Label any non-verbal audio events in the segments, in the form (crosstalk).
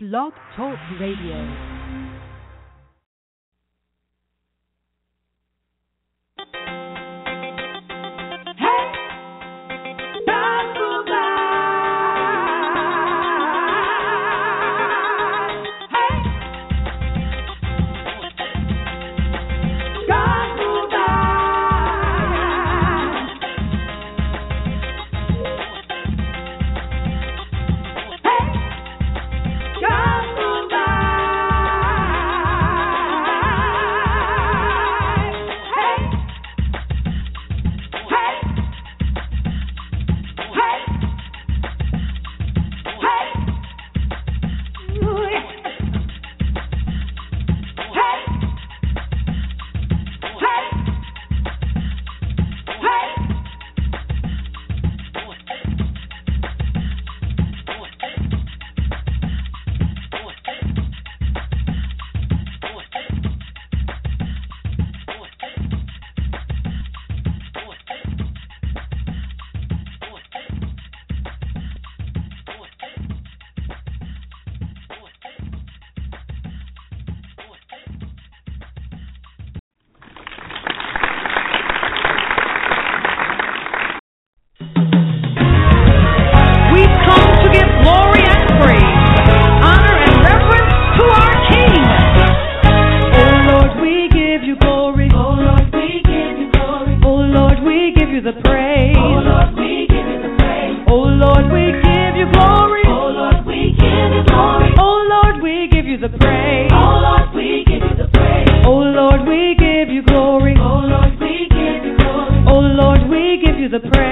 Blog Talk Radio. Lord.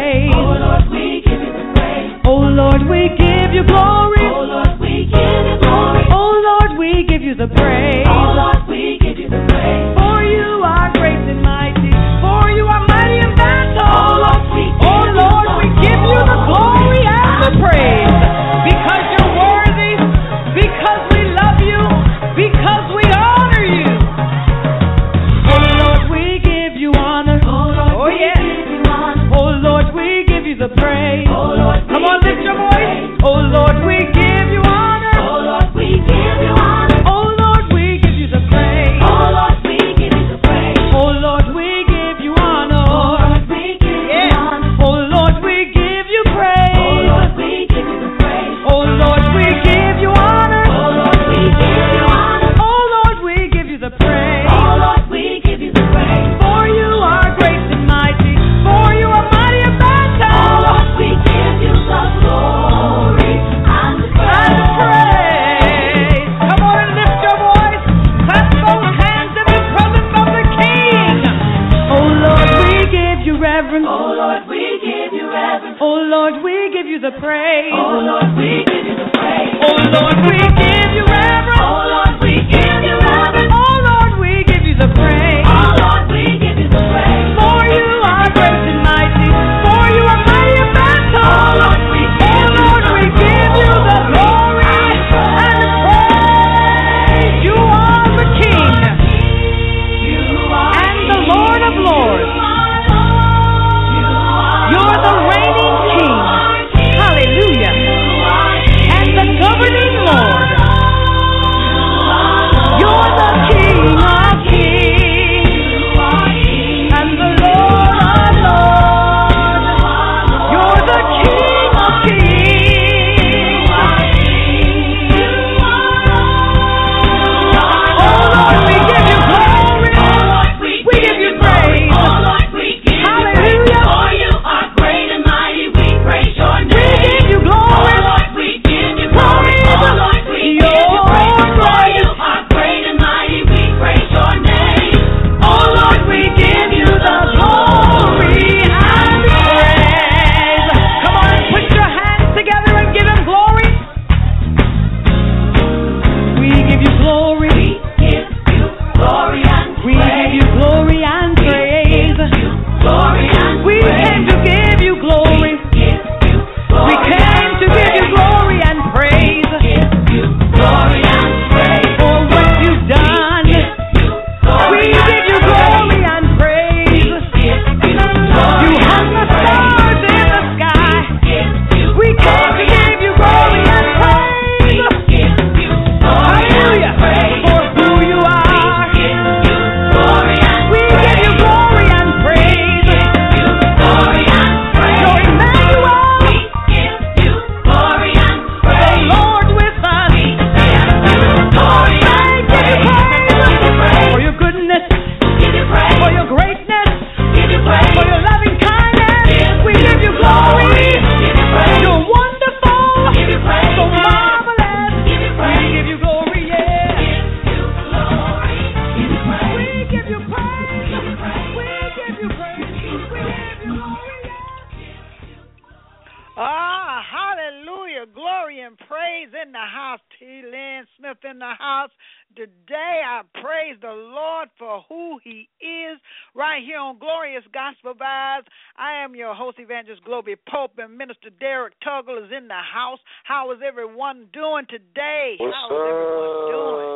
Lynn Smith in the house. Today I praise the Lord for who He is right here on Glorious Gospel Vibes. I am your host, Evangelist Globee Pope, and Minister Derrick Tuggle is in the house. How is everyone doing today? What's How is everyone doing?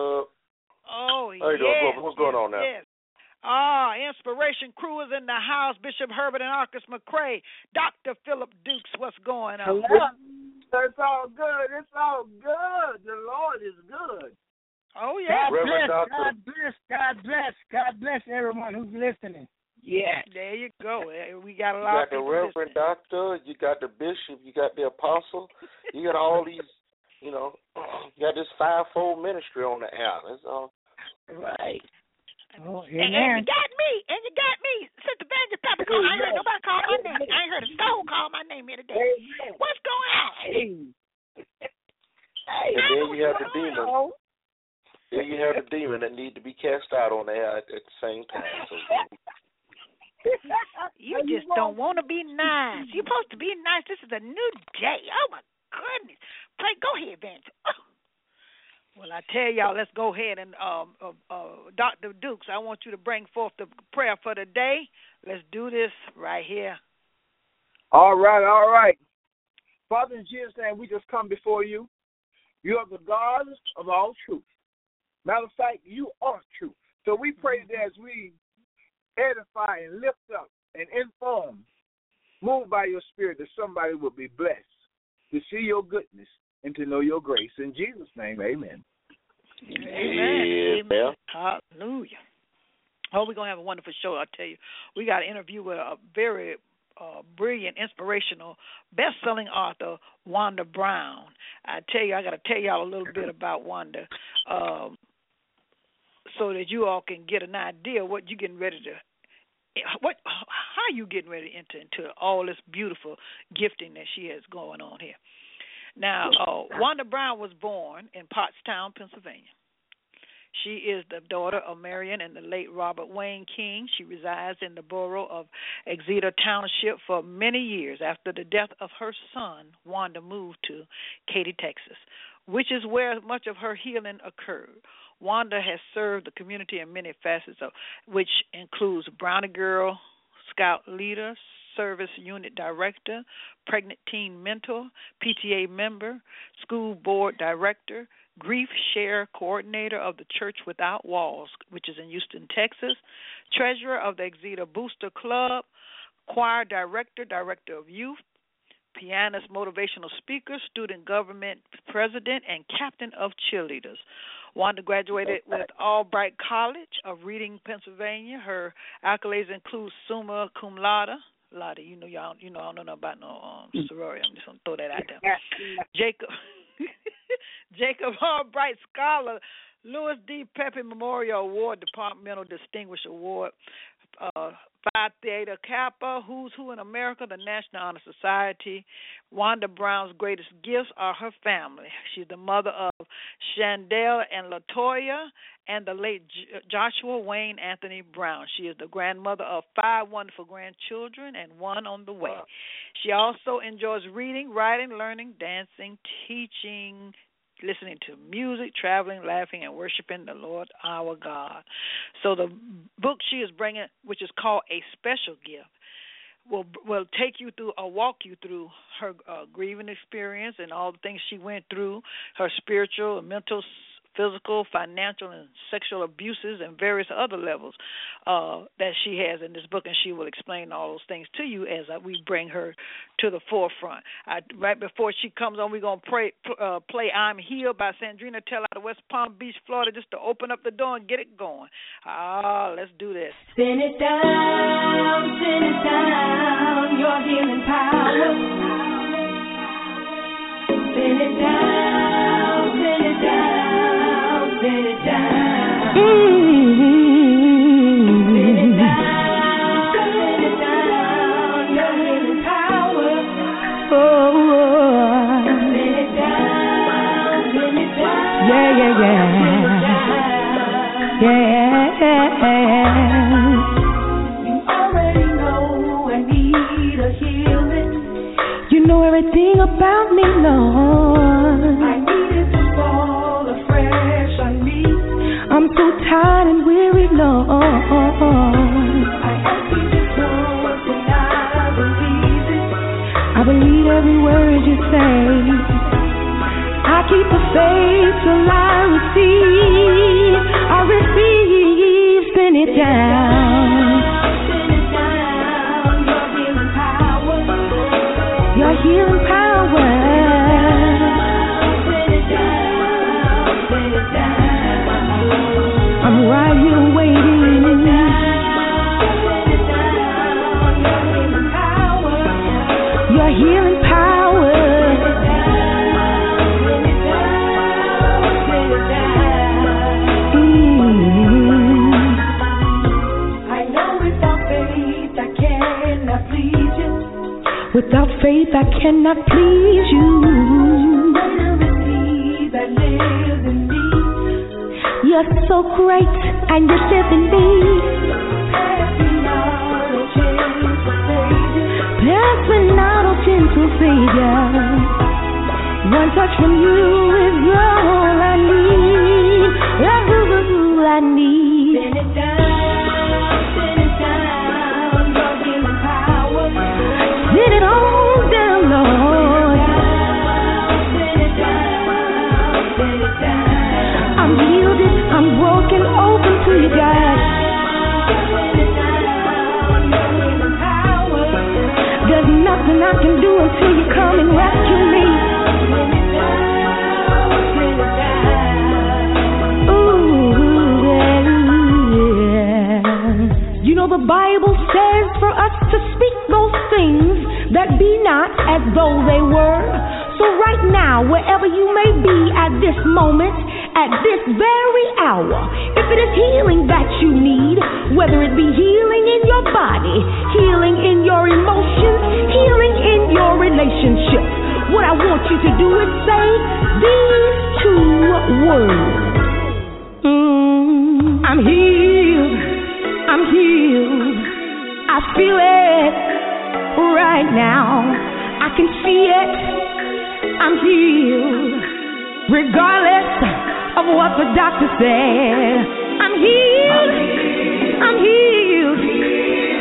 Oh, How yes. doing? What's going on now? Yes. Ah, Inspiration Crew is in the house. Bishop Herbert and Arkes McCray. Dr. Philip Dukes, what's going on? Hello. It's all good. It's all good. The Lord is good. Oh, yeah. God Reverend bless. Doctor. God bless. God bless. God bless everyone who's listening. Yeah. There you go. Eh, We got a lot. You lot got the of people Reverend Doctor, you got the Bishop, you got the Apostle, you got all these, you know, (clears throat) you got this fivefold ministry on the air. That's all. Right. Oh, listening. And, and you got me. And you got me. Sister Banjo Peppercorn. I ain't heard nobody call my name. I ain't heard a soul call my name here today. Amen. What's going on? Hey. Hey. And then you have the demon. on? Then you have the demon that need to be cast out on the air at, at the same time. So (laughs) You just don't want to be nice. You're supposed to be nice. This is a new day. Oh my goodness. Play. Go ahead, Banjo. (laughs) Well, I tell y'all, let's go ahead and um, uh, uh, Dr. Dukes. I want you to bring forth the prayer for the day. Let's do this right here. All right, all right. Father, in Jesus' name, we just come before you. You are the God of all truth. Matter of fact, you are truth. So we pray that as we edify and lift up and inform, move by your spirit, that somebody will be blessed to see your goodness and to know your grace. In Jesus' name, amen. Amen. Yeah. Hallelujah. Oh, we're gonna have a wonderful show. I tell you, we got an interview with a very uh, brilliant, inspirational, best-selling author, Wanda Brown. I tell you, I got to tell y'all a little bit about Wanda, um, so that you all can get an idea what you're getting ready to. What how you getting ready to enter into all this beautiful gifting that she has going on here? Now, uh, Wanda Brown was born in Pottstown, Pennsylvania. She is the daughter of Marion and the late Robert Wayne King. She resides in the borough of Exeter Township for many years. After the death of her son, Wanda moved to Katy, Texas, which is where much of her healing occurred. Wanda has served the community in many facets, of which includes Brownie Girl, Scout leader, service unit director, pregnant teen mentor, PTA member, school board director, grief share coordinator of the Church Without Walls, which is in Houston, Texas, treasurer of the Exeter Booster Club, choir director, director of youth, pianist, motivational speaker, student government president, and captain of cheerleaders. Wanda graduated with Albright College of Reading, Pennsylvania. Her accolades include summa cum laude. Laude, you know y'all, you know I don't know nothing about no um, sorority. I'm just gonna throw that out there. Jacob (laughs) Jacob Albright Scholar, Louis D. Pepe Memorial Award, Departmental Distinguished Award, uh, Phi Theta Kappa, Who's Who in America, the National Honor Society. Wanda Brown's greatest gifts are her family. She's the mother of Chandel and Latoya and the late J- Joshua Wayne Anthony Brown. She is the grandmother of five wonderful grandchildren and one on the way. She also enjoys reading, writing, learning, dancing, teaching, listening to music, traveling, laughing, and worshiping the Lord our God. So the book she is bringing, which is called A Special Gift, will will take you through or walk you through her uh, grieving experience and all the things she went through, her spiritual and mental physical, financial, and sexual abuses, and various other levels uh, that she has in this book, and she will explain all those things to you as uh, we bring her to the forefront. I, right before she comes on, we're gonna pray, uh, play "I'm Healed" by Sandrina Tell out of West Palm Beach, Florida, just to open up the door and get it going. Ah, let's do this. Send it down, send it down, your healing power. Send it down, everything about me, Lord. I'm so tired and weary, Lord. I ask you just once and I believe it. I believe every word you say. I keep the faith till I receive. I receive, send it down. Great, and you're live in right now. I can see it. I'm healed. Regardless of what the doctor said. I'm healed. I'm healed.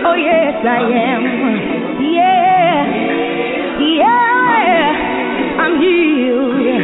Oh, yes, I am. Yeah. Yeah. I'm healed.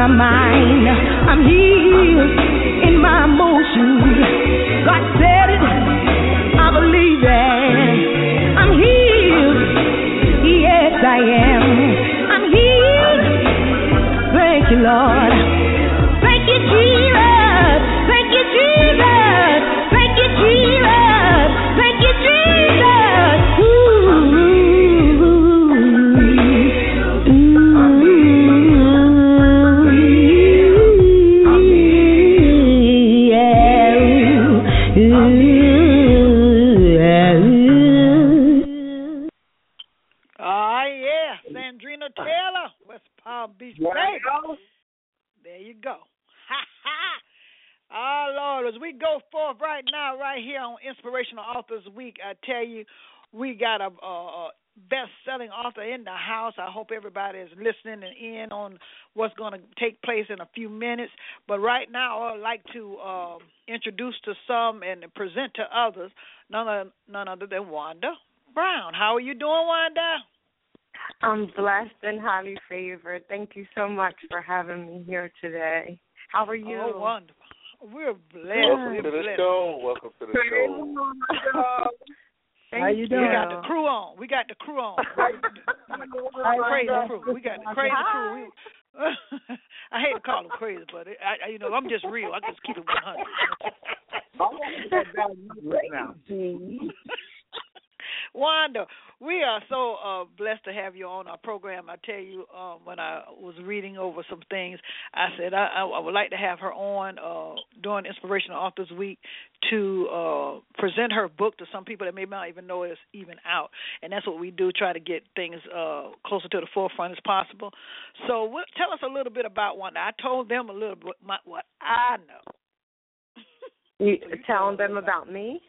My mind. I'm healed in my emotions. God said it. I believe it. I'm healed. Yes, I am. I'm healed. Thank you, Lord. I tell you, we got a, a, a best-selling author in the house. I hope everybody is listening and in on what's going to take place in a few minutes. But right now, I'd like to um, introduce to some and present to others none other, none other than Wanda Brown. How are you doing, Wanda? I'm blessed and highly favored. Thank you so much for having me here today. How are you? Oh, wonderful. We're blessed. Welcome We're to the show. Welcome to the show. (laughs) Thank How you doing? We got the crew on. We got the crew on. (laughs) (laughs) crazy crew. We got the crazy crew. We, (laughs) I hate to call them crazy, but it, I, I, you know, I'm just real. I just keep it 100. Wanda, we are so uh, blessed to have you on our program. I tell you, um, when I was reading over some things, I said I, I would like to have her on uh, during Inspirational Authors Week to uh, present her book to some people that may not even know it's even out. And that's what we do, try to get things uh, closer to the forefront as possible. So, what, tell us a little bit about Wanda. I told them a little bit my, what I know. You, (laughs) So you telling them us about me.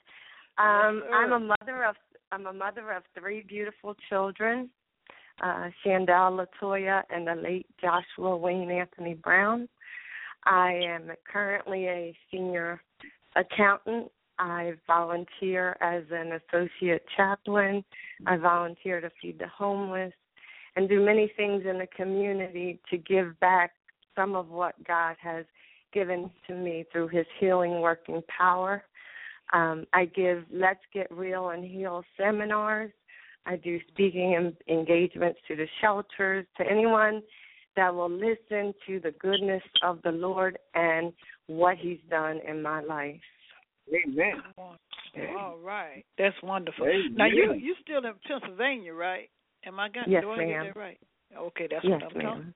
Um, I'm a mother of I'm a mother of three beautiful children, uh, Shandell Latoya and the late Joshua Wayne Anthony Brown. I am currently a senior accountant. I volunteer as an associate chaplain. I volunteer to feed the homeless and do many things in the community to give back some of what God has given to me through his healing working power. Um, I give Let's Get Real and Heal seminars. I do speaking engagements to the shelters, to anyone that will listen to the goodness of the Lord and what He's done in my life. Amen. All right, that's wonderful. Amen. Now you you still in Pennsylvania, right? Am I got Yes, do I ma'am. get that right? Okay, that's yes, what I'm talking. ma'am.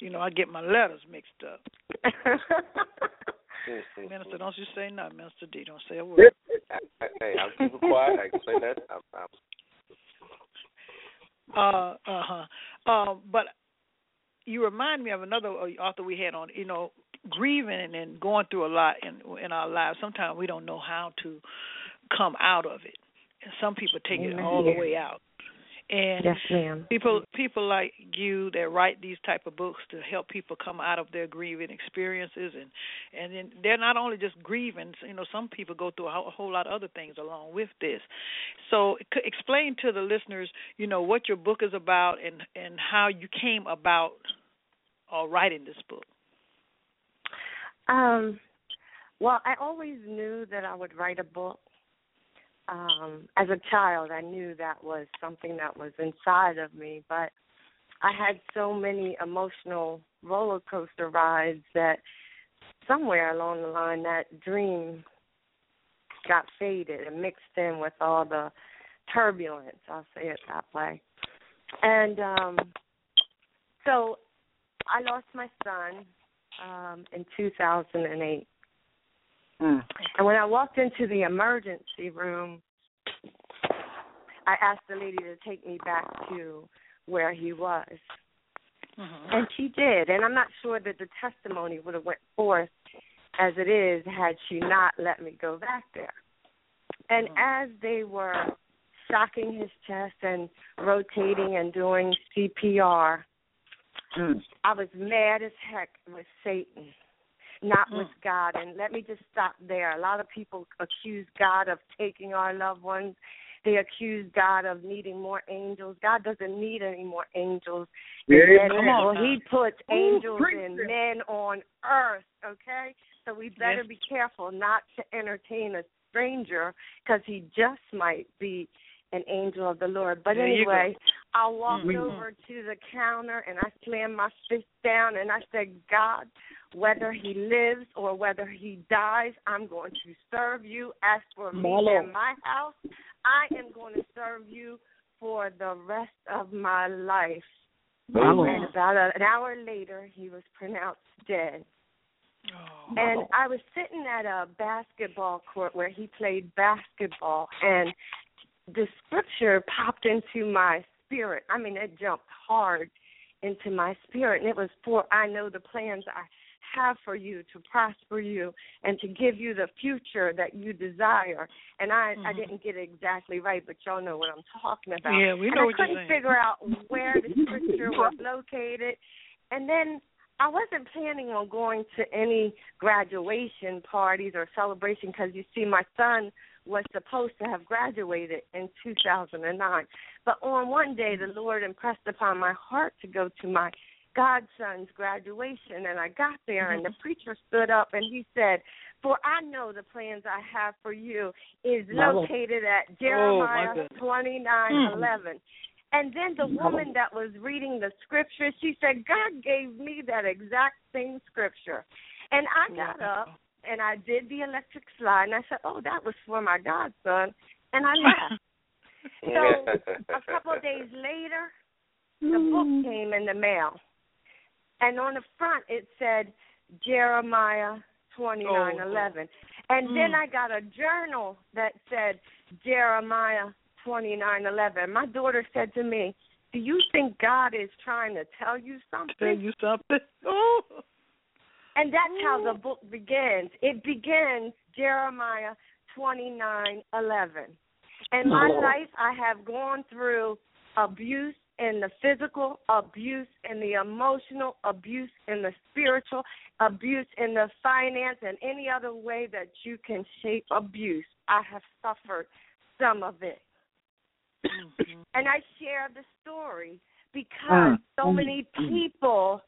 You know, I get my letters mixed up. (laughs) (laughs) Minister, don't you say nothing. Minister D, don't say a word. hey, I'm keeping quiet. I can say that. I'm, I'm, (laughs) Uh, uh huh. Um, but you remind me of another uh, author we had on. You know, grieving and going through a lot in in our lives. Sometimes we don't know how to come out of it, and some people take it all the way out. And yes, ma'am. people people like you that write these type of books to help people come out of their grieving experiences and and then they're not only just grieving you know some people go through a whole, lot of other things along with this so c- explain to the listeners you know what your book is about and and how you came about uh, writing this book Um, well, I always knew that I would write a book. Um, as a child, I knew that was something that was inside of me, but I had so many emotional roller coaster rides that somewhere along the line that dream got faded and mixed in with all the turbulence, I'll say it that way. And um so I lost my son um in 2008. Mm. And when I walked into the emergency room, I asked the lady to take me back to where he was. mm-hmm. And she did. And I'm not sure that the testimony would have went forth as it is had she not let me go back there. And as they were shocking his chest and rotating and doing CPR, Mm. I was mad as heck with Satan, not with Mm. God. And let me just stop there. A lot of people accuse God of taking our loved ones. They accuse God of needing more angels. God doesn't need any more angels. Yeah, And come on well, He now. puts Ooh, angels preach and it. men on earth. Okay, so we better Yes. be careful not to entertain a stranger because he just might be an angel of the Lord. But There anyway, I walked Mhm. over to the counter and I slammed my fist down and I said, God, whether he lives or whether he dies, I'm going to serve you. As for me My and my house, I am going to serve you for the rest of my life. And about an hour later, he was pronounced dead. Oh. And I was sitting at a basketball court where he played basketball, and the scripture popped into my spirit. I mean, it jumped hard into my spirit, and it was for I know the plans I have for you to prosper you and to give you the future that you desire. And I I Mhm. didn't get it exactly right, but y'all know what I'm talking about. Yeah, we and know I what you're couldn't saying. figure out where the scripture (laughs) was located. And then I wasn't planning on going to any graduation parties or celebration because you see, my son was supposed to have graduated in 2009. But on one day, the Lord impressed upon my heart to go to my godson's graduation, and I got there, and the preacher stood up and he said, "For I know the plans I have for you is located at Oh, Jeremiah goodness. 29:11." And then the woman that was reading the scripture, she said, God gave me that exact same scripture. And I got up and I did the electric slide and I said, Oh, that was for my godson and I (laughs) left. So a couple of days (laughs) later, the book came in the mail, and on the front it said Jeremiah twenty nine eleven, and then Mm. I got a journal that said Jeremiah twenty nine eleven. My daughter said to me, "Do you think God is trying to tell you something?" Tell you something. (laughs) Oh. And that's how the book begins. It begins Jeremiah twenty nine eleven. In my life, I have gone through abuse in the physical, abuse in the emotional, abuse in the spiritual, abuse in the finance, and any other way that you can shape abuse. I have suffered some of it. Mm-hmm. And I share the story because Mm, so many people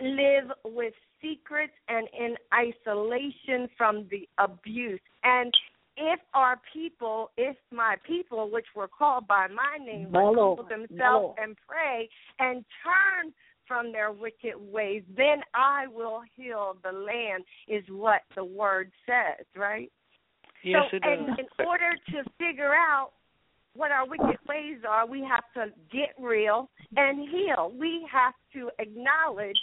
live with secrets and in isolation from the abuse. And if our people, if my people, which were called by my name, My would Lord, humble themselves Lord. and pray and turn from their wicked ways, then I will heal the land, is what the word says, right? Yes, so, it does. and in order to figure out what our wicked ways are, we have to get real and heal. We have to acknowledge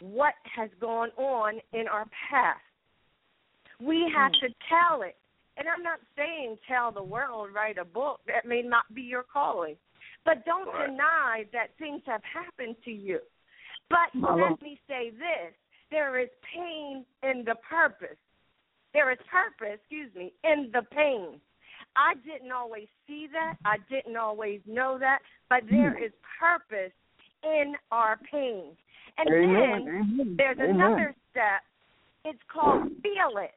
what has gone on in our past. We have hmm. to tell it. And I'm not saying tell the world, write a book. That may not be your calling. But don't Right. deny that things have happened to you. But let me say this there is pain in the purpose. There is purpose, excuse me, in the pain. I didn't always see that. I didn't always know that. But hmm. there is purpose in our pain. And Amen. then there's Amen. another step. It's called feel it.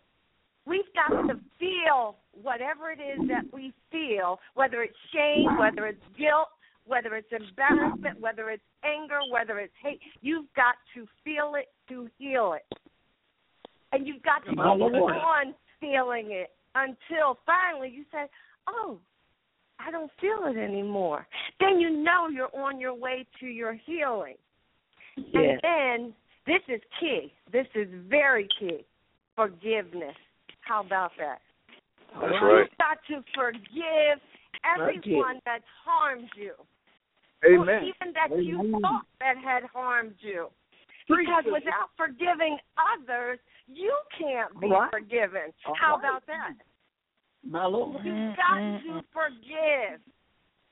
We've got to feel whatever it is that we feel, whether it's shame, whether it's guilt, whether it's embarrassment, whether it's anger, whether it's hate. You've got to feel it to heal it. And you've got to keep Lord. on feeling it until finally you say, Oh, I don't feel it anymore. Then you know you're on your way to your healing. And then this is key. This is very key. Forgiveness. How about that? That's right. You've got to forgive everyone that's harmed you. Or even that you thought that had harmed you. Because without forgiving others, you can't be Right. forgiven. All How right. about that? My Lord. You've got mm-hmm. to forgive.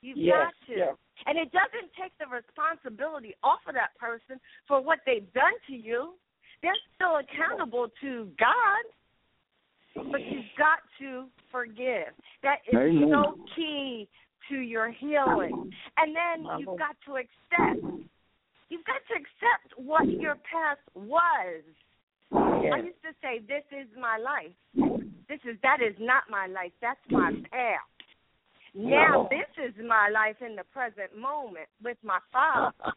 You've Yes, got to. yes. And it doesn't take the responsibility off of that person for what they've done to you. They're still accountable to God. But you've got to forgive. That is Amen. so key to your healing. And then you've got to accept. You've got to accept what your past was. I used to say, "This is my life. This is that is not my life. That's my past." Now this is my life in the present moment with my Father.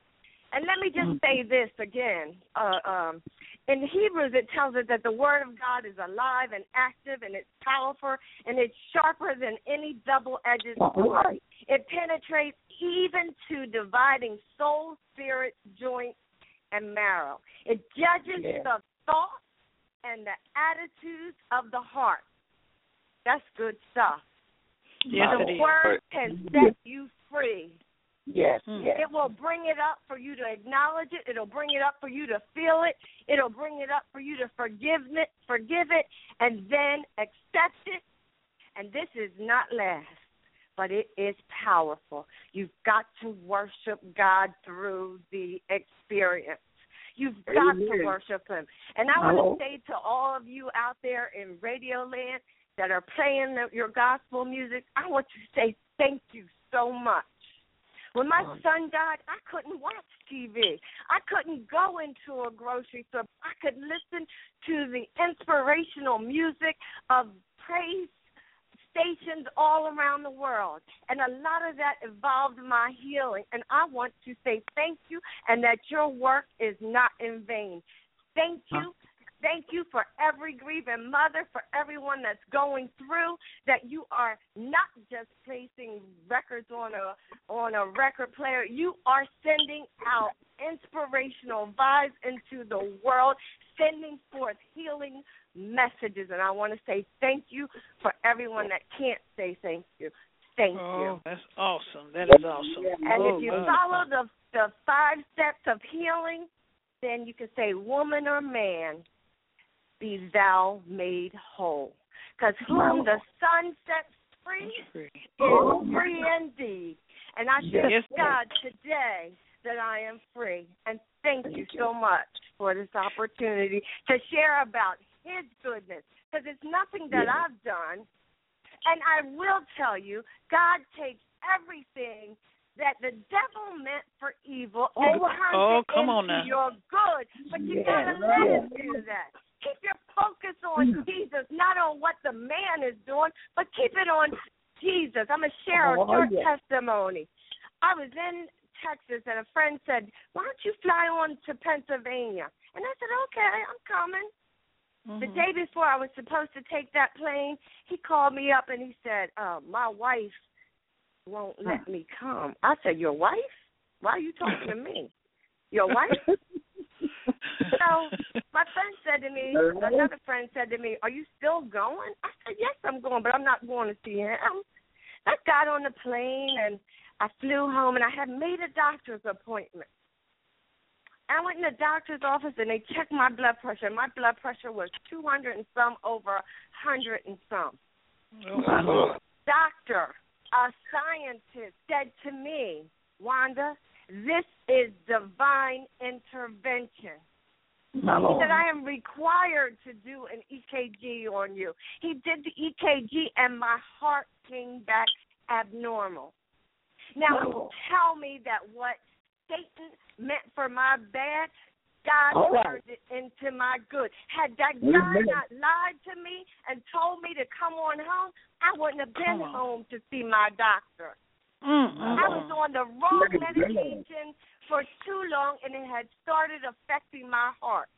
And let me just say this again. Uh, um, in Hebrews, it tells us that the Word of God is alive and active, and it's powerful, and it's sharper than any double-edged sword. It penetrates even to dividing soul, spirit, joints, and marrow. It judges the thoughts and the attitudes of the heart. That's good stuff. Yes, the it is. word can set you free. Yes. Hmm. Yes. It will bring it up for you to acknowledge it. It'll bring it up for you to feel it. It'll bring it up for you to forgive it, forgive it, and then accept it. And this is not last, but it is powerful. You've got to worship God through the experience. You've got to worship Him. And I Hello. want to say to all of you out there in Radio Land that are playing the, your gospel music, I want to say thank you so much. When my um, son died, I couldn't watch TV. I couldn't go into a grocery store. I could listen to the inspirational music of praise stations all around the world. And a lot of that involved my healing. And I want to say thank you and that your work is not in vain. Thank you. Thank you for every grieving mother, for everyone that's going through, that you are not just placing records on a on a record player. You are sending out inspirational vibes into the world, sending forth healing messages. And I want to say thank you for everyone that can't say thank you. Thank Oh, you. that's awesome. That is awesome. And oh, if you God. follow the the five steps of healing, then you can say, "Woman or man, be thou made whole." Because whom the Son sets free is free indeed. And I thank Yes. God today that I am free. And thank you so much for this opportunity to share about His goodness. Because it's nothing that I've done. And I will tell you, God takes everything that the devil meant for evil oh, and turns Oh, it come into on now. your good. But you gotta let him do that. Keep your focus on Jesus, not on what the man is doing, but keep it on Jesus. I'm gonna share a short testimony. I was in Texas and a friend said, Why don't you fly on to Pennsylvania? And I said, Okay, I'm coming. The Mhm. day before I was supposed to take that plane, he called me up and he said, uh, My wife won't let me come. I said, Your wife? Why are you talking to me? Your wife? (laughs) (laughs) so my friend said to me, another friend said to me, Are you still going? I said, Yes, I'm going, but I'm not going to see him. I got on the plane and I flew home and I had made a doctor's appointment. I went in the doctor's office and they checked my blood pressure. My blood pressure was 200 and some over 100 and some. Doctor, a scientist, said to me, Wanda, this is divine intervention. He said, I am required to do an EKG on you. He did the EKG and my heart came back abnormal. Now, tell me that what Satan meant for my bad, God All right. turned it into my good. Had that guy Amen. not lied to me and told me to come on home, I wouldn't have been home to see my doctor. Mm, I was on the wrong Look at that. medication for too long, and it had started affecting my heart.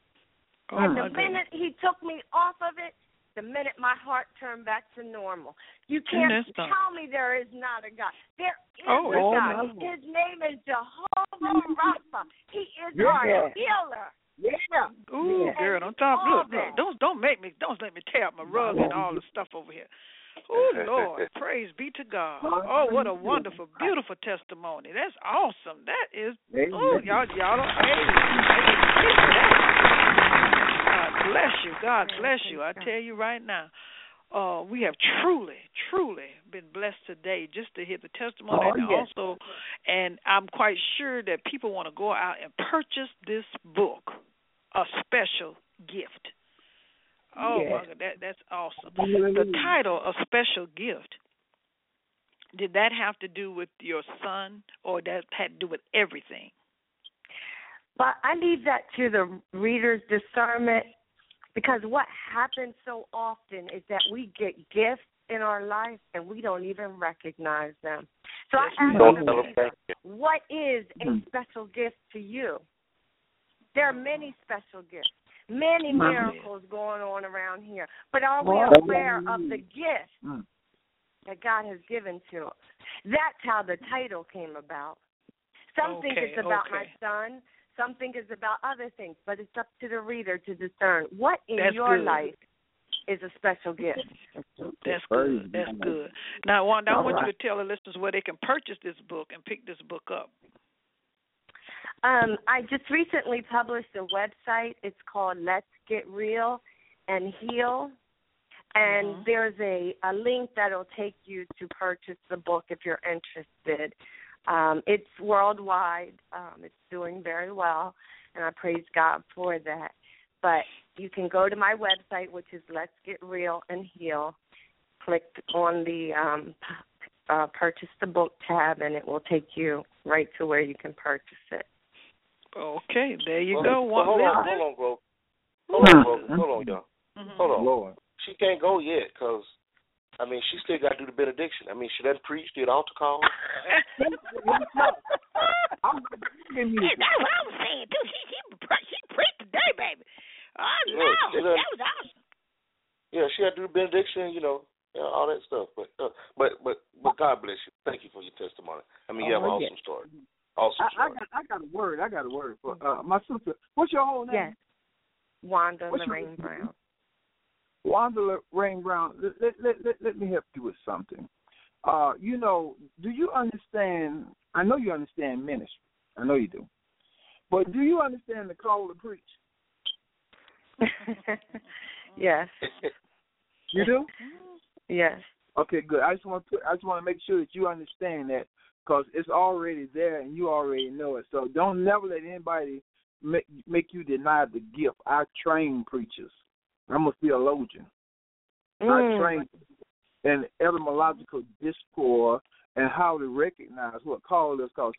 oh, and my the minute he took me off of it, the minute my heart turned back to normal. You can't that's something? tell me there is not a God. There is Oh, a oh, God. my His name is Jehovah Rapha. He is Yeah. our healer. Yeah. Ooh, Yeah. girl, And don't talk. all Look, look, don't don't make me don't let me tear up my rug and all the stuff over here. Oh (laughs) Lord, praise be to God. Oh, what a wonderful, beautiful testimony. That's awesome. That is. Oh, y'all, y'all don't. Hey, God bless you. God bless you. I tell you right now. Uh, we have truly, truly been blessed today just to hear the testimony Oh, and yes. also, and I'm quite sure that people want to go out and purchase this book, a special gift. Oh Yes. my God, that that's awesome. The title, a special gift. Did that have to do with your son, or that had to do with everything? But I leave that to the reader's discernment because what happens so often is that we get gifts in our life and we don't even recognize them. So I ask Don't the reader, you. what is a Hmm. special gift to you? There are many special gifts, many Hmm. miracles going on around here. But are we Well, aware of the gift Hmm. that God has given to us? That's how the title came about. Some think it's about my son, some think it's about other things, but it's up to the reader to discern what in That's your good. life is a special gift. That's good. That's good. Now, Wanda, I All want you to tell the listeners where they can purchase this book and pick this book up. Um, I just recently published a website. It's called Let's Get Real and Heal. And Mhm. there's a, a link that'll take you to purchase the book if you're interested. Um, it's worldwide. Um, it's doing very well, and I praise God for that. But you can go to my website, which is Let's Get Real and Heal. Click on the um, uh, Purchase the Book tab, and it will take you right to where you can purchase it. Okay, there you well, go. Well, One hold on, hold on, Grove. Hold on, Grove. Hold on, y'all. Mhm. Hold on. Lord. She can't go yet because, I mean, she still got to do the benediction. I mean, she doesn't preach, did altar call. I'm giving you Hey, that's what I was saying too. She she she preached today, baby. Oh Yeah, no, she that was awesome. Yeah, she had to do the benediction, you know, you know, all that stuff. But, uh, but, but, but God bless you. Thank you for your testimony. I mean, you have an Oh, awesome story. Awesome I, I got I got a word. I got a word for uh, my sister. What's your whole name? Yes. Wanda What's your- Brown. Wanda Rain Brown. Let, let, let, let, let me help you with something. uh, you know, do you understand? I know you understand ministry. I know you do. But do you understand the call to preach? (laughs) yes, You do? yes. Okay, good. I just want to I just want to make sure that you understand that because it's already there and you already know it. So don't never let anybody make make you deny the gift. I train preachers. I'm a theologian. I Mm. train in etymological discourse and how to recognize what call is because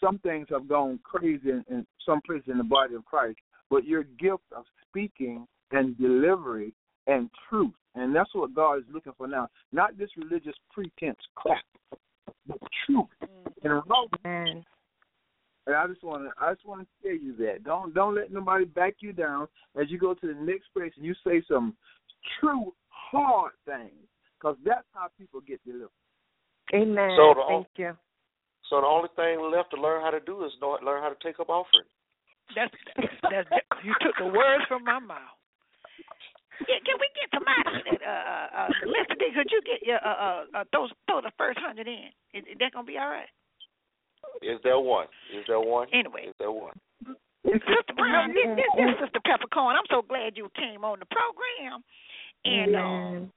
some things have gone crazy in, in some places in the body of Christ. But your gift of speaking and delivery and truth, and that's what God is looking for now. Not this religious pretense crap, but truth and love. Amen. And I just want to, I just want to tell you that don't don't let nobody back you down as you go to the next place and you say some true hard things, because that's how people get delivered. Amen. So the- Thank you. So the only thing left to learn how to do is know, learn how to take up offering. That's, that's you took the words from my mouth. Yeah, can we get somebody that uh uh Mr. D, could you get your uh uh, uh throw throw the first hundred in? Is, is that gonna be all right? Is there one? Is there one? Anyway. Is there one? Sister Brown, this, this, this Sister Peppercorn. I'm so glad you came on the program. And uh, Amen.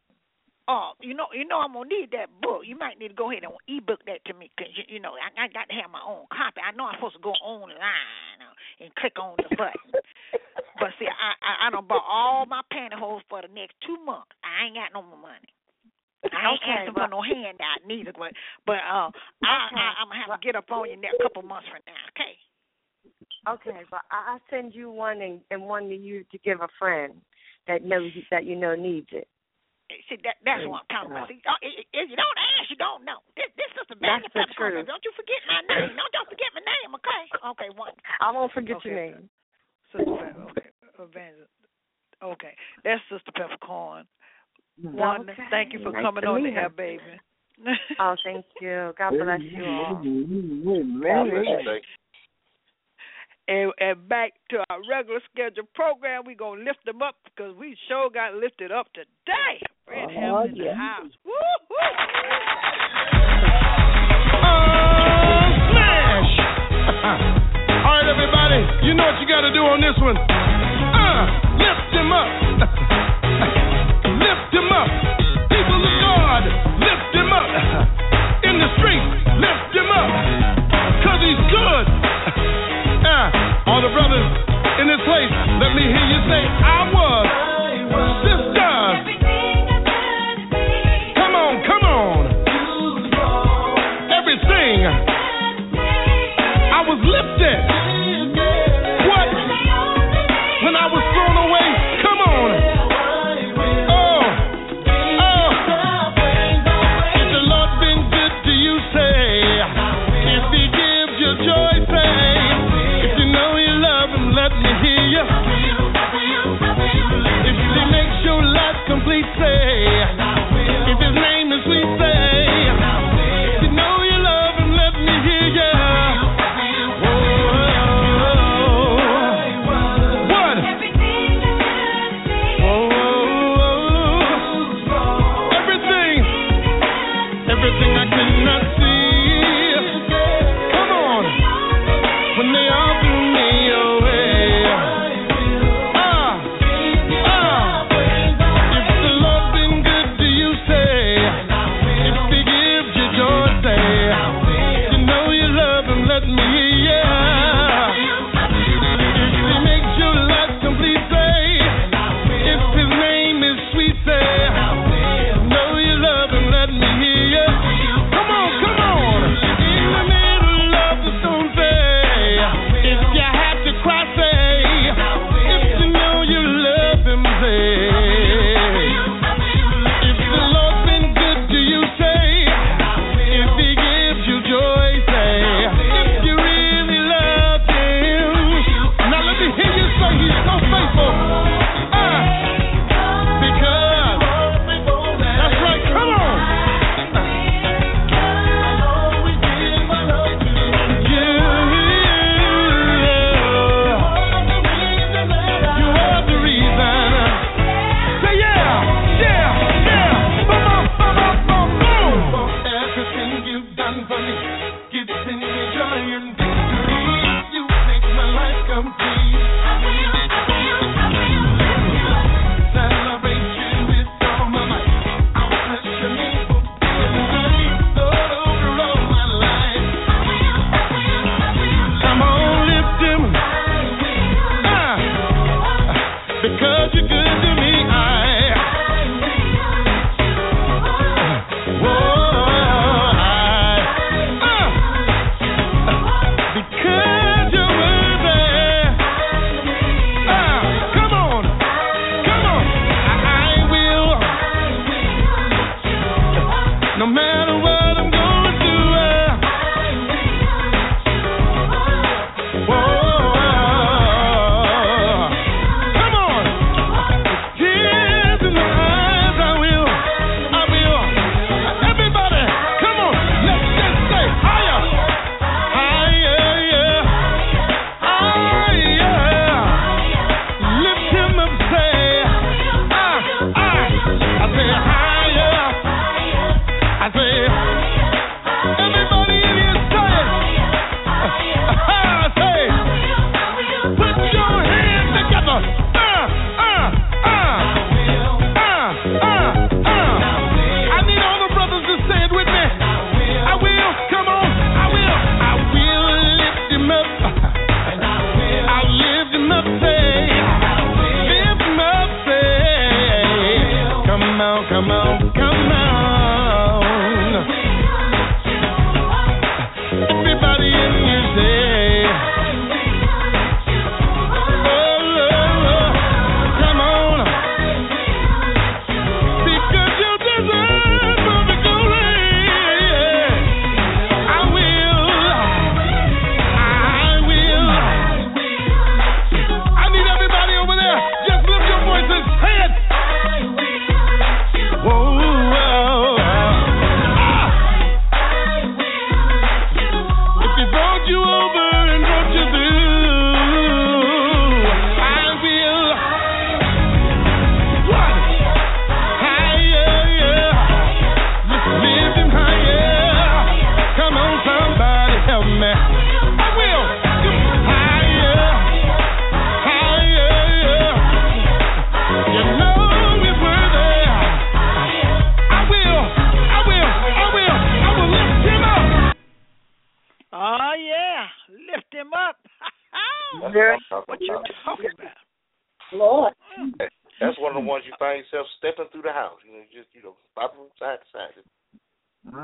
oh, you know, you know, I'm gonna need that book. You might need to go ahead and ebook that to me, cause you, you know, I, I got to have my own copy. I know I'm supposed to go online uh, and click on the button, (laughs) but see, I, I I don't bought all my pantyhose for the next two months. I ain't got no more money. I ain't Okay, asking for no handout neither, but but uh, I, I I'm gonna have to get up on you in a couple months from now. Okay. Okay, but I I send you one and, and one to you to give a friend that knows that you know needs it. See that that's what I'm talking about. See, uh, if if you don't ask, you don't know. This this is the That's the Peppercorn. truth. Don't you forget my name. Don't don't forget my name. Okay. Okay. One. I won't forget your Okay. name. Sister Pepper, okay. Evangelist. Okay. That's Sister Peppercorn. Mm-hmm. Well, One. okay. Thank you for Nice coming to on the meet air, baby. (laughs) Oh, thank you. God bless you all. God bless you. Thank you. And, and back to our regular scheduled program, We're gonna lift them up because we sure got lifted up today. Red Oh, heaven in the yeah. house. Woo Smash! Oh, (laughs) Right, everybody, you know what you got to do on this one. Uh, lift him up. (laughs) lift him up. People of God, lift him up. (laughs) In the street, lift him up. Cause he's good. (laughs) Uh, all the brothers in this place, let me hear you say, I was. Sisters. Come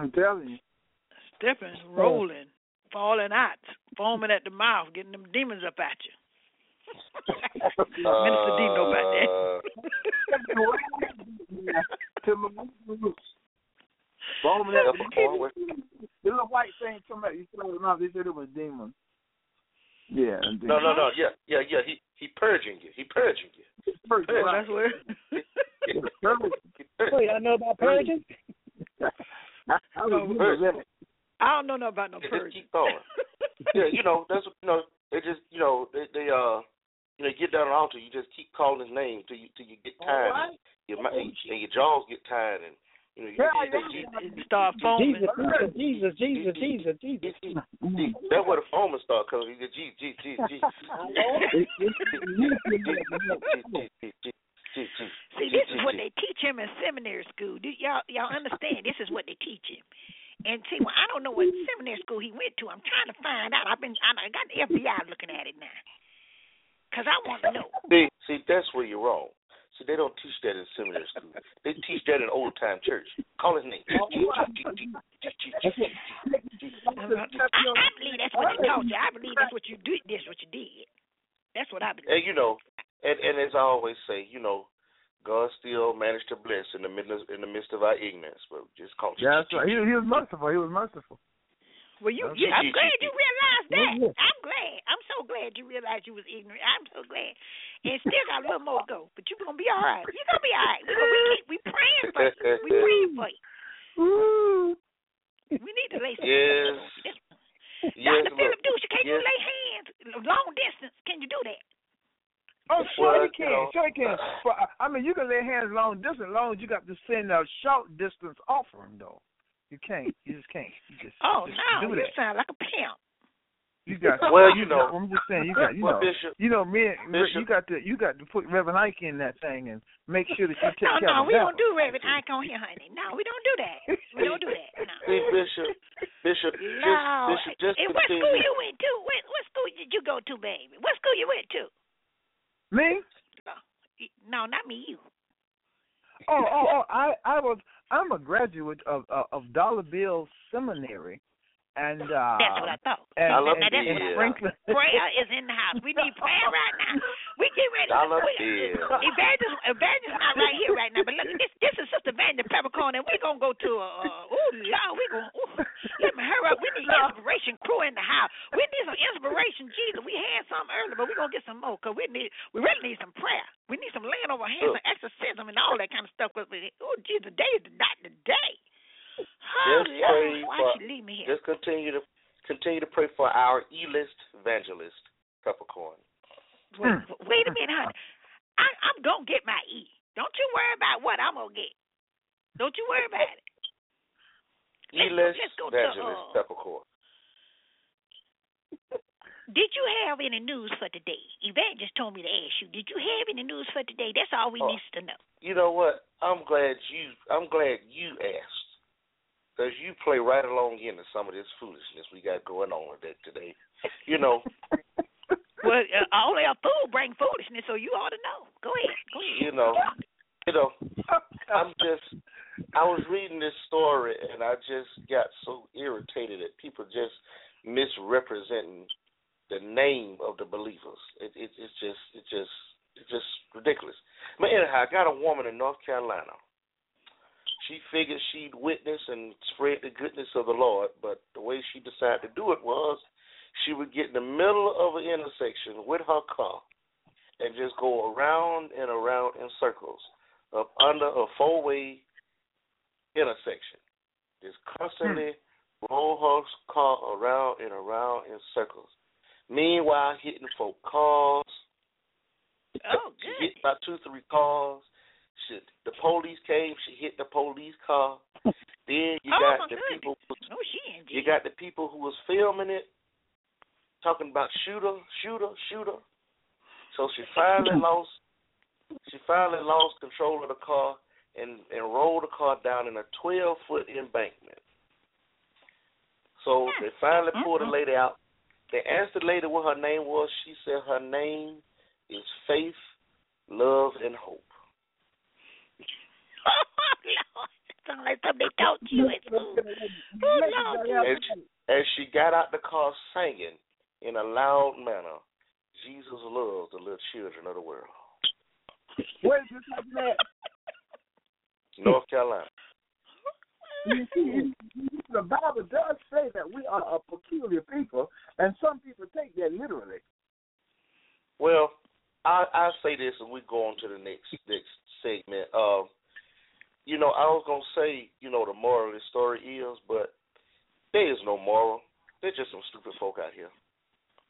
I'm telling you. Stepping, rolling, falling out, foaming at the mouth, getting them demons up at you. (laughs) Minister D know about that. to my roots. Bowman Uh, at the come on, little white thing come out. You throw it out. They said it was demon. Yeah. and no, no, no. Yeah, yeah, yeah. He he purging you. He purging you. First, Well, Well, that's where. (laughs) He purging. y'all know about purging? (laughs) I, I was No, good. I don't know nothing about no Yeah, just purge. keep going. yeah, you know that's you know they just you know they they uh you know you get down on the altar you just keep calling his name till you till you get tired and your mou- and your jaws get tired and you know you, Yeah, you, yeah. you, You start foaming. Jesus, Jesus, Jesus, Jesus, Jesus, Jesus. That's where the foaming start coming. You get G G G G. See, this is what they teach him in seminary school. Do y'all y'all understand? This is what they teach him. And see, well, I don't know what seminary school he went to. I'm trying to find out. I've been I got the FBI looking at it now. Cause I want to know. See, see, that's where you're wrong. See, they don't teach that in seminary school. They teach that in old time church. Call his name. I, I believe that's what they taught you. I believe that's what you do. That's what you did. That's what I believe. And you know, and and as I always say, you know, God still managed to bless in the midst in the midst of our ignorance, but just call it. Yeah, that's right. He, he was merciful. He was merciful. Well, you, Okay. you I'm glad you realized that. Yeah, yeah. I'm glad. I'm so glad you realized you was ignorant. I'm so glad. And still got a little more to go, but you're gonna be all right. You're gonna be all right. We gonna, we, keep, we praying for you. We (laughs) praying for you. We need to lay some Yes. Yes, Dr. Philip look, Deuce, can you yes. lay hands long distance? Can you do that? Oh, sure Well, you can. you know- Sure you can. But, uh, I mean, you can lay hands long distance, as long as you got to send a short distance offering, though. You can't. You just can't. You just, Oh just no, do you that. sound like a pimp. You got (laughs) Well, you know. I'm just saying you got you Well, know Bishop, you know me and Bishop. you got to you got to put Reverend Ike in that thing and make sure that you take No, care no, of we don't do Reverend Ike on here, honey. No, we don't do that. We don't do that. (laughs) No. see, Bishop, Bishop, just, No. Bishop, just Hey, what school you went to? What, what school did you go to, baby? What school you went to? Me? No, not me. You. Oh, oh, oh! I, I was, I'm a graduate of of, of Dollar Bill Seminary, and uh, That's what I thought. and, I love and, Now, that's and what I Franklin. Prayer is in the house. We need prayer right now. (laughs) We get ready. Dollar we, bill. (laughs) Evangelist, Evangelist not right here right now, but look, this this is Sister Vanda Peppercorn, and we're gonna go to a. Uh, ooh, Lord, we gonna. Ooh, let me hurry up. We need inspiration crew in the house. We need some inspiration, Jesus. We had some earlier, but we're gonna get some more because we need. We really need some prayer. We need some laying over hands, some exorcism, and all that kind of stuff. Cause oh, Jesus, today is not the day. Oh, Just Lord, pray why for- you leave me here? Just continue to continue to pray for our E-list evangelist, Peppercorn. Wait, wait a minute, honey. I, I'm gonna get my E. Don't you worry about what I'm gonna get. Don't you worry about it. Let's go- E-list let's go to, evangelist, uh, Peppercorn. (laughs) Did you have any news for today? Evangelist told me to ask you. Did you have any news for today? That's all we Oh. need to know. You know what? I'm glad you. I'm glad you asked, because you play right along into some of this foolishness we got going on with that today. You know, (laughs) Well, uh, only a fool bring foolishness, so you ought to know. Go ahead. Go ahead. you know, you know. I'm just. I was reading this story and I just got so irritated at people just misrepresenting the name of the believers. It, it it's just it just it's just ridiculous. But anyhow, I got a woman in North Carolina. She figured she'd witness and spread the goodness of the Lord, but the way she decided to do it was she would get in the middle of an intersection with her car and just go around and around in circles up under a four way intersection. Just constantly hmm. roll her car around and around in circles. Meanwhile, hitting folk cars. Oh, She good. hit about two, three cars. She, the police came. She hit the police car. (laughs) Then you Oh, got the goodness. people. Oh, she You got the people who was filming it, talking about shooter, shooter, shooter. So she finally (laughs) lost. She finally lost control of the car and and rolled the car down in a 12 foot embankment. So they finally pulled the mm-hmm. lady out. They asked the lady what her name was. She said her name is Faith, Love, and Hope. (laughs) Oh, Lord. Sound like something they taught you at school. Oh, Lord. And she, and she got out the car singing in a loud manner, Jesus loves the little children of the world. Where is this at? North Carolina. You see, the Bible does say that we are a peculiar people, and some people take that literally. Well, I I say this, and we go on to the next next segment. Um, you know, I was gonna say, you know, the moral of the story is, but there is no moral. They're just some stupid folk out here.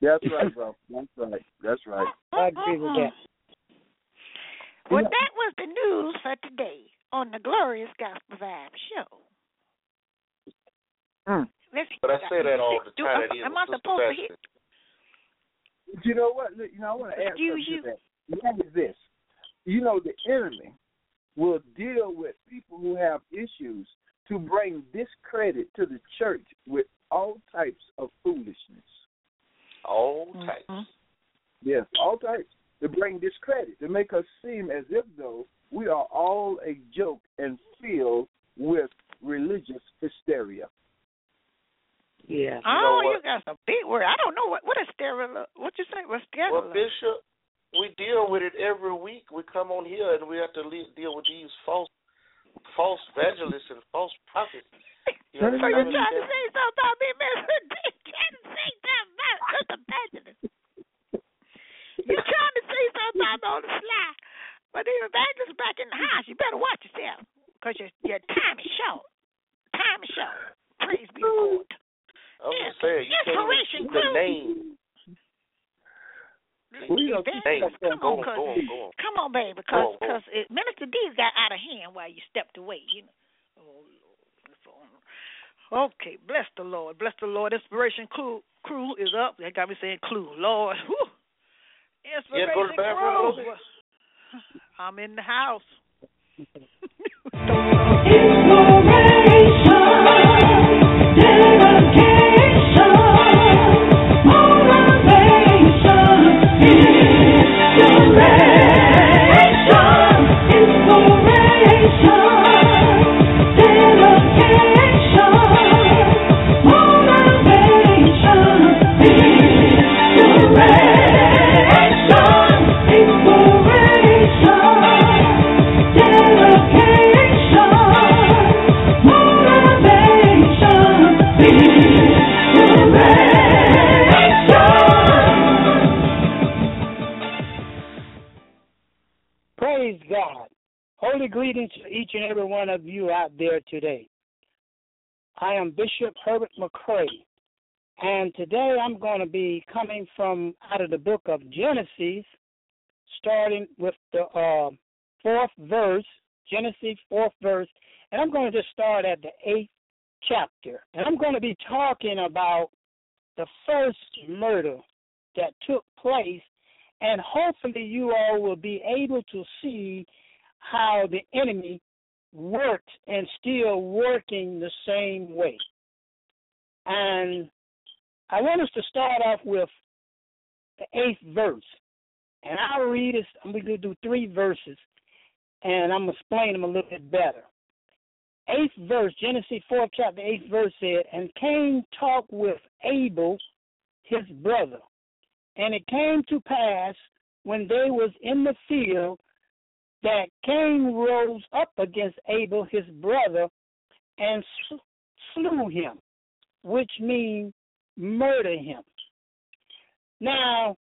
That's right, bro. That's right. That's right. I agree with that. Well, that was the news for today on the Glorious Gospel Vibe Show. Mm. Let's, But I say that all the do, time. Am, that is am I Sister supposed to hit? You know what? Look, You know, I want to ask Excuse something you. to that. That is this. You know, the enemy will deal with people who have issues to bring discredit to the church with all types of foolishness. All types. Mhm. Yes, all types. To bring discredit, to make us seem as if though we are all a joke and filled with religious hysteria. Yeah. Oh, you what? got some big word. I don't know what what is stereo. What you say? What's stereo? Well, Bishop, we deal with it every week. We come on here and we have to le- deal with these false, false evangelists and false prophets. (laughs) You so you're trying to say something about me, man? You're trying to say something about Sister Evangelist. You're trying to say something about me on the sly. But the evangelist back in the house, you better watch yourself. Because your, your time is short. Time is short. Praise be to God. I'm just saying, you can't even Inspiration the crew. name. We don't Name. Come Go on, on, go on, go on. come on, baby, because on, go on. cause Minister D's got out of hand while you stepped away. You know. Oh, Lord. Okay, bless the Lord. Bless the Lord. Inspiration crew, crew is up. They got me saying clue. Lord. Whew. Inspiration Yeah, go to the bathroom, crew. Rosie. (laughs) I'm in the house. (laughs) there today. I am Bishop Herbert McCray, and today I'm going to be coming from out of the book of Genesis, starting with the uh, fourth verse, Genesis fourth verse, and I'm going to just start at the eighth chapter, and I'm going to be talking about the first murder that took place and hopefully you all will be able to see how the enemy works and still working the same way. And I want us to start off with the eighth verse. And I'll read it. I'm going to do three verses, and I'm going to explain them a little bit better. Eighth verse, Genesis 4, chapter, 8, verse said, And Cain talked with Abel, his brother. And it came to pass when they was in the field that Cain rose up against Abel his brother and slew him, which means murder him. Now,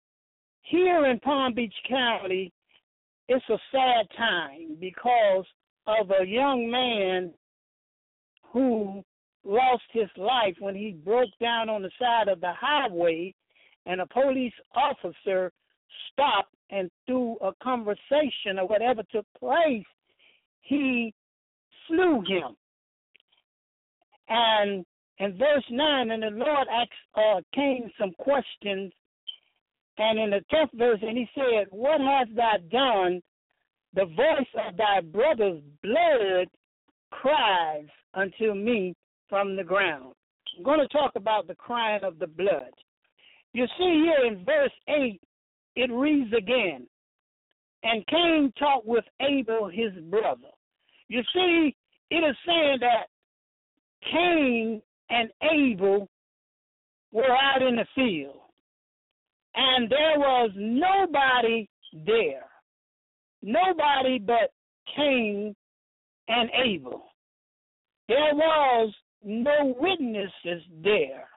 here in Palm Beach County, it's a sad time because of a young man who lost his life when he broke down on the side of the highway and a police officer stopped and through a conversation or whatever took place, he slew him. And in verse 9, and the Lord asked uh, Cain some questions. And in the 10th verse, and he said, What hast thou done? The voice of thy brother's blood cries unto me from the ground. I'm going to talk about the crying of the blood. You see here in verse 8, it reads again, and Cain talked with Abel his brother. You see, it is saying that Cain and Abel were out in the field, and there was nobody there. Nobody but Cain and Abel. There was no witnesses there.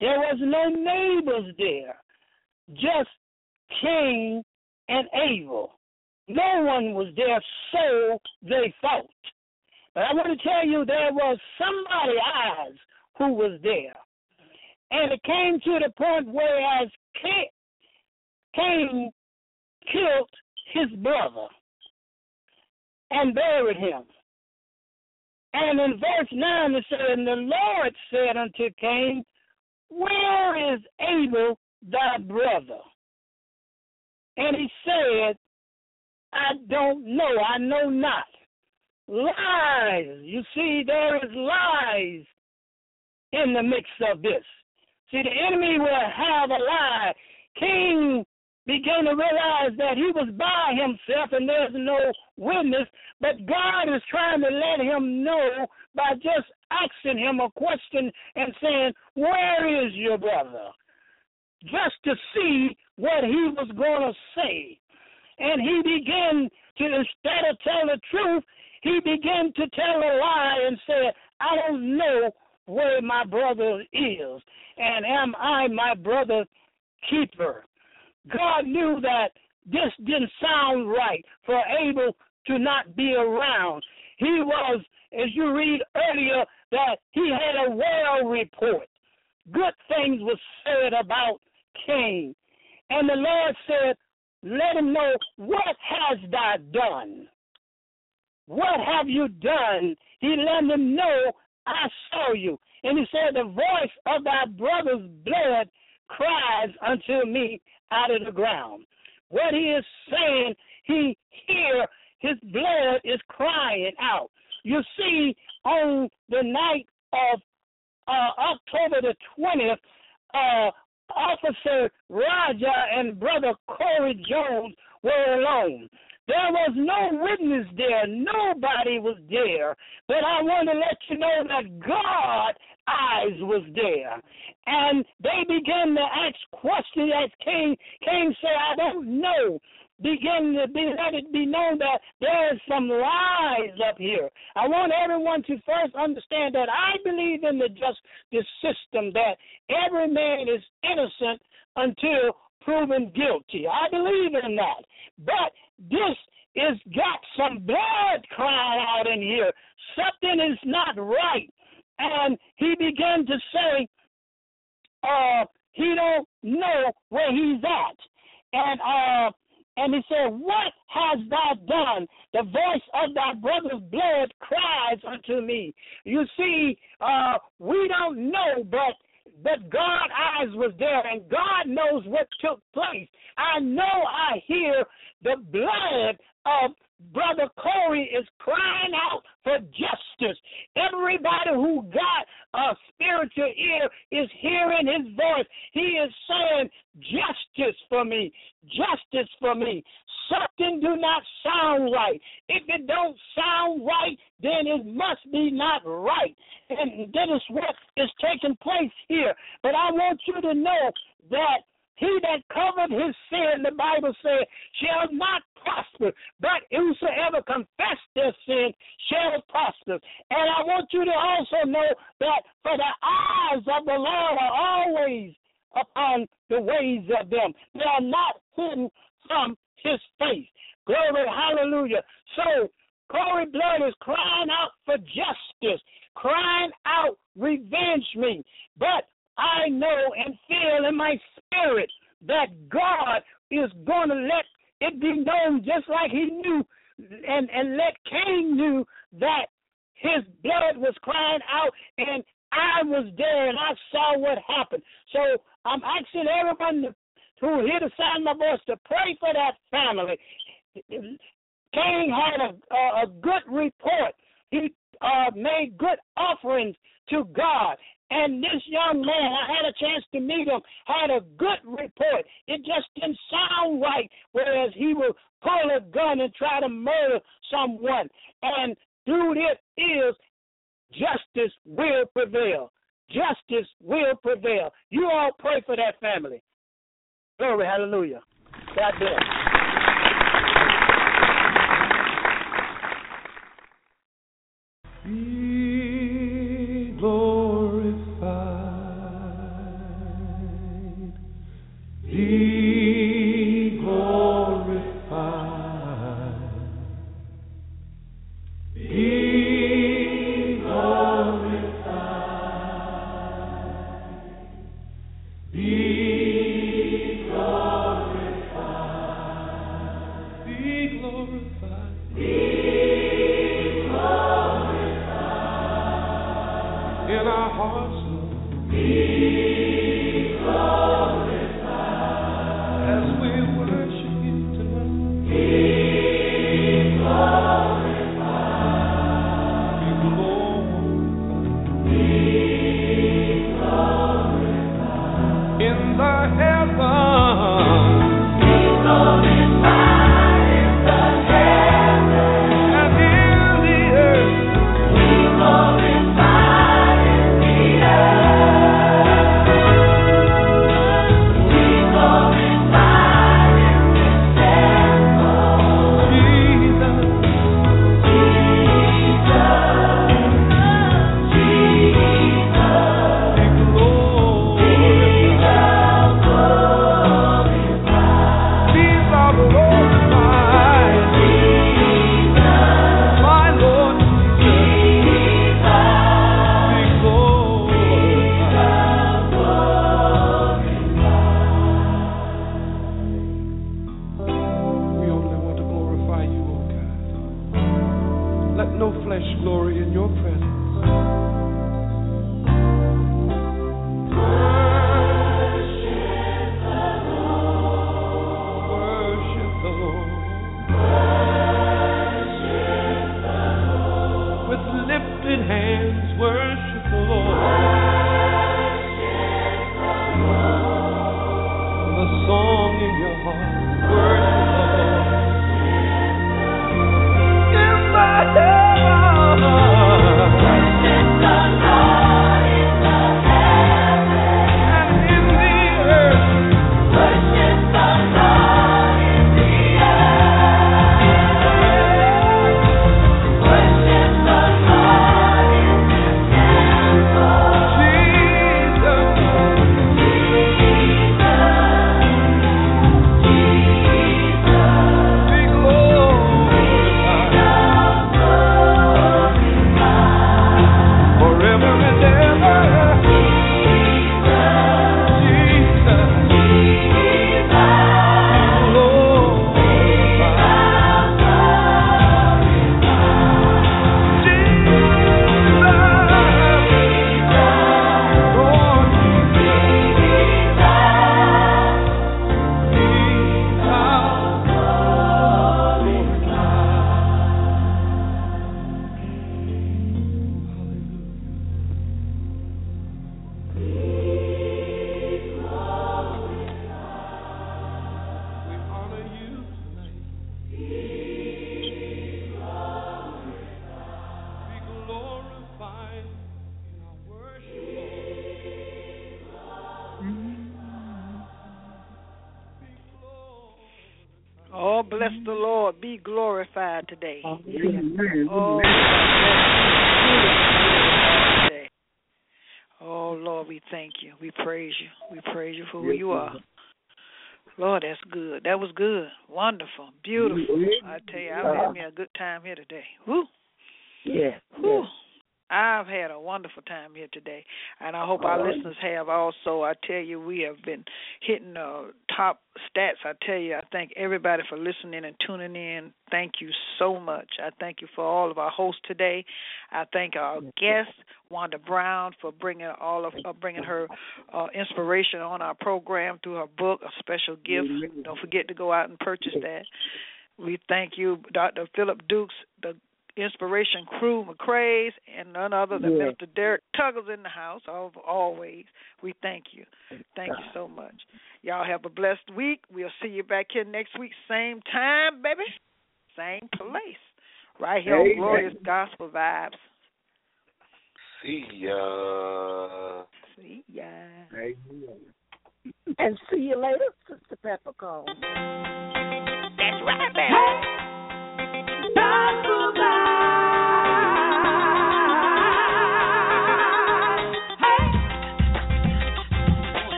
There was no neighbors there. Just Cain and Abel. No one was there, so they fought. But I want to tell you, there was somebody eyes who was there. And it came to the point whereas Cain, Cain killed his brother and buried him. And in verse 9 it said, And the Lord said unto Cain, Where is Abel thy brother? And he said, I don't know, I know not. Lies. You see, there is lies in the mix of this. See, the enemy will have a lie. King began to realize that he was by himself and there's no witness, but God is trying to let him know by just asking him a question and saying, Where is your brother? Just to see what he was going to say. And he began to, instead of tell the truth, he began to tell a lie and said, I don't know where my brother is, and am I my brother's keeper? God knew that this didn't sound right for Abel to not be around. He was, as you read earlier, that he had a well report. Good things were said about Cain. And the Lord said, Let him know, what has thou done? What have you done? He let him know, I saw you. And he said, The voice of thy brother's blood cries unto me out of the ground. What he is saying, he hear his blood is crying out. You see, on the night of uh, October the 20th, uh, Officer Raja and Brother Corey Jones were alone. There was no witness there. Nobody was there. But I want to let you know that God eyes was there. And they began to ask questions as King King said, I don't know. Begin to be let it be known that there is some lies up here. I want everyone to first understand that I believe in the justice system that every man is innocent until proven guilty. I believe in that. But this is got some blood crying out in here. Something is not right. And he began to say, uh, he don't know where he's at. And uh and he said, What hast thou done? The voice of thy brother's blood cries unto me. You see, uh, we don't know, but but God eyes was there and God knows what took place. I know I hear the blood of Brother Corey is crying out for justice. Everybody who got a spiritual ear is hearing his voice. He is saying, Justice for me, justice for me. Something do not sound right. If it don't sound right, then it must be not right. And that is what is taking place here. But I want you to know that he that covered his sin, the Bible says, shall not prosper, but whosoever confess their sin shall prosper. And I want you to also know that for the eyes of the Lord are always upon the ways of them. They are not hidden from his face. Glory, hallelujah. So Corey Blood is crying out for justice, crying out, revenge me. But I know and feel in my spirit that God is going to let it be known just like he knew and, and let Cain knew that his blood was crying out and I was there and I saw what happened. So I'm asking everyone who hear the sound of my voice to pray for that family. Cain had a, a, a good report. He uh, made good offerings to God. And this young man, I had a chance to meet him, had a good report. It just didn't sound right, whereas he would pull a gun and try to murder someone. And through this is justice will prevail. Justice will prevail. You all pray for that family. Glory, hallelujah. God bless. Be was good. Wonderful. Beautiful. I tell you, I've had me a good time here today. Woo. Yeah. Whew. I've had a wonderful time here today, and I hope our listeners have also. I tell you, we have been hitting uh, top stats. I tell you, I thank everybody for listening and tuning in. Thank you so much. I thank you for all of our hosts today. I thank our guest Wanda Brown for bringing all of uh, bringing her uh, inspiration on our program through her book, a special gift. Don't forget to go out and purchase that. We thank you, Dr. Philip Dukes, the Inspiration Crew McCray's, and none other than Yeah. Mr. Derrick Tuggles in the house. Of always, we thank you. Thank you so much. Y'all have a blessed week. We'll see you back here next week, same time, baby, same place, right here on Amen. Glorious Gospel Vibes. See ya. See ya. Amen. And see you later, Sister Peppercorn. That's right, baby. Gospel vibes.